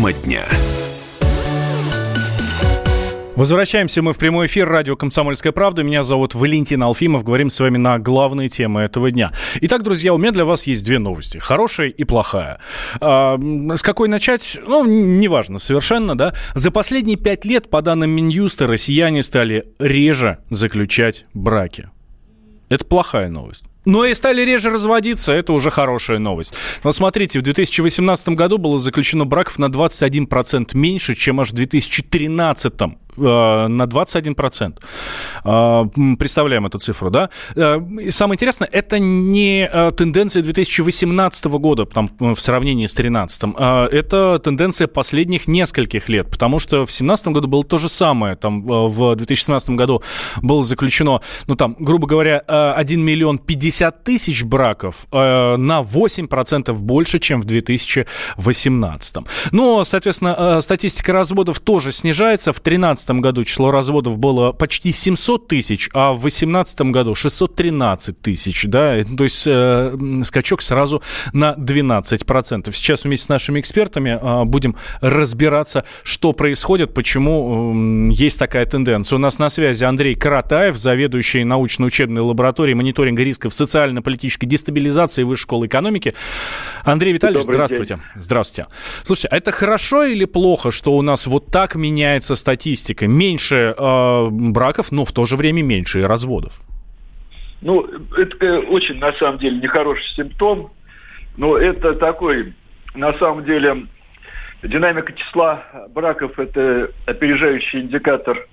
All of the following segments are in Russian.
Тема дня. Возвращаемся мы в прямой эфир радио «Комсомольская правда». Меня зовут Валентин Алфимов. Говорим с вами на главные темы этого дня. Итак, друзья, у меня для вас есть две новости. Хорошая и плохая. А, с какой начать? Ну, неважно совершенно, да. За последние пять лет, по данным Минюста, россияне стали реже заключать браки. Это плохая новость. Но и стали реже разводиться, это уже хорошая новость. Но смотрите, в 2018 году было заключено браков на 21% меньше, чем аж в 2013 Э, на 21%. Э, представляем эту цифру, да? Э, и самое интересное, это не тенденция 2018 года там, в сравнении с 2013. Это тенденция последних нескольких лет, потому что в 2017 году было то же самое. Там в 2017 году было заключено, ну там, грубо говоря, 1 миллион 50 тысяч браков на 8% больше, чем в 2018. Но, соответственно, статистика разводов тоже снижается. В 2013 2017 году число разводов было почти 700 тысяч, а в 2018 году 613 тысяч, да, то есть э, скачок сразу на 12%. Сейчас вместе с нашими экспертами э, будем разбираться, что происходит, почему э, есть такая тенденция. У нас на связи Андрей Каратаев, заведующий научно-учебной лабораторией мониторинга рисков социально-политической дестабилизации Высшей школы экономики. Андрей Витальевич, Добрый здравствуйте. День. Здравствуйте. Слушайте, а это хорошо или плохо, что у нас вот так меняется статистика? Меньше э, браков, но в то же время меньше разводов. Ну, это очень, на самом деле, нехороший симптом. Но это такой, на самом деле, динамика числа браков – это опережающий индикатор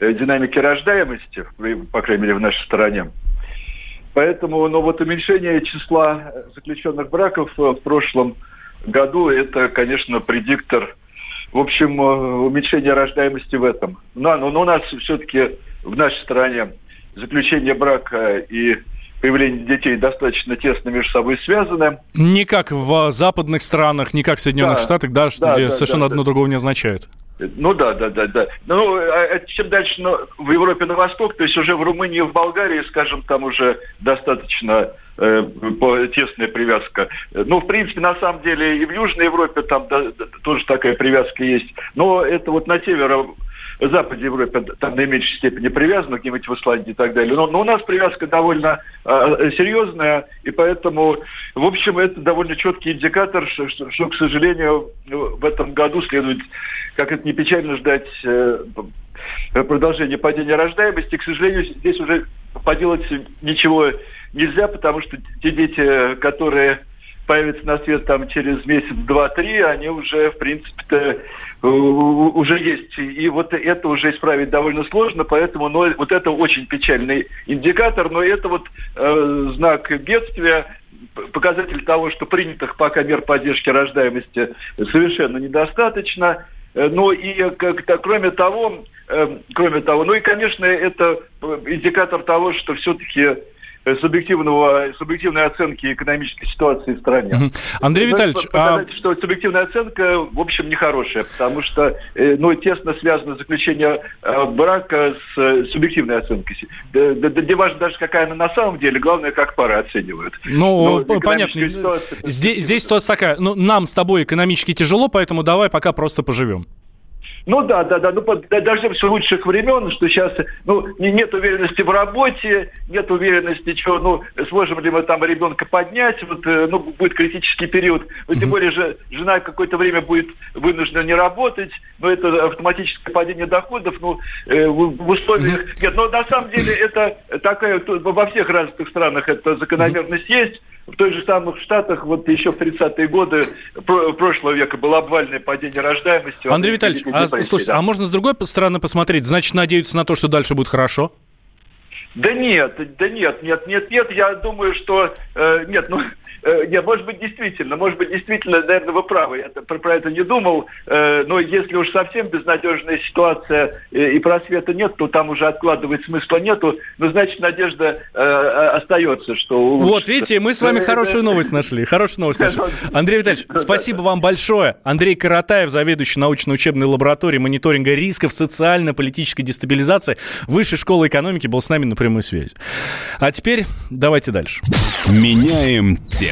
э, динамики рождаемости, по крайней мере, в нашей стране. Поэтому, ну, вот уменьшение числа заключенных браков в прошлом году – это, конечно, предиктор в общем, э, уменьшение рождаемости в этом. Но, но, но у нас все-таки в нашей стране заключение брака и появление детей достаточно тесно между собой связаны. Не как в западных странах, не как в Соединенных да, Штатах, да, что да, да, совершенно да, одно да. другого не означает. Ну да, да, да, да. Ну, а, а чем дальше ну, в Европе на восток, то есть уже в Румынии, в Болгарии, скажем, там уже достаточно э, тесная привязка. Ну, в принципе, на самом деле и в Южной Европе там да, тоже такая привязка есть. Но это вот на северо Западе Европе там в меньшей степени привязана, где-нибудь в Исландии и так далее. Но, но у нас привязка довольно э, серьезная, и поэтому, в общем, это довольно четкий индикатор, что, что, что к сожалению, в этом году следует, как это не печально, ждать э, продолжения падения рождаемости. К сожалению, здесь уже поделать ничего нельзя, потому что те дети, которые появятся на свет там через месяц, два, три, они уже, в принципе-то, э, уже есть. И вот это уже исправить довольно сложно, поэтому но, вот это очень печальный индикатор, но это вот э, знак бедствия, показатель того, что принятых пока мер поддержки рождаемости совершенно недостаточно. Э, ну и как-то, кроме того, э, кроме того, ну и, конечно, это индикатор того, что все-таки Э, субъективного, субъективной оценки экономической ситуации в стране. Андрей Витальевич, показать, а... что субъективная оценка, в общем, нехорошая, потому что э, ну, тесно связано заключение э, брака с субъективной оценкой. Да, да, да, не важно даже, какая она на самом деле, главное, как пары оценивают. Ну, Но понятно. Здесь, здесь ситуация такая, ну, нам с тобой экономически тяжело, поэтому давай пока просто поживем. Ну да, да, да, ну дождемся лучших времен, что сейчас ну, нет уверенности в работе, нет уверенности, что, ну, сможем ли мы там ребенка поднять, вот, э, ну, будет критический период. Но, тем более же жена какое-то время будет вынуждена не работать, но это автоматическое падение доходов, ну, э, в условиях... Нет, но на самом деле это такая, во всех развитых странах эта закономерность есть, в той же самых Штатах вот еще в 30-е годы прошлого века было обвальное падение рождаемости. Андрей Витальевич, а, слушайте, да. а можно с другой стороны посмотреть? Значит, надеются на то, что дальше будет хорошо? Да нет, да нет, нет, нет, нет. Я думаю, что э, нет, ну Э, нет, может быть, действительно, может быть, действительно, наверное, вы правы, я про, про это не думал, э, но если уж совсем безнадежная ситуация э, и просвета нет, то там уже откладывать смысла нету, но значит, надежда остается, что улучшится. Вот, видите, мы с вами хорошую новость нашли, хорошую новость нашли. Андрей Витальевич, спасибо вам большое. Андрей Каратаев, заведующий научно-учебной лабораторией мониторинга рисков социально-политической дестабилизации Высшей школы экономики, был с нами на прямой связи. А теперь давайте дальше. Меняем тему.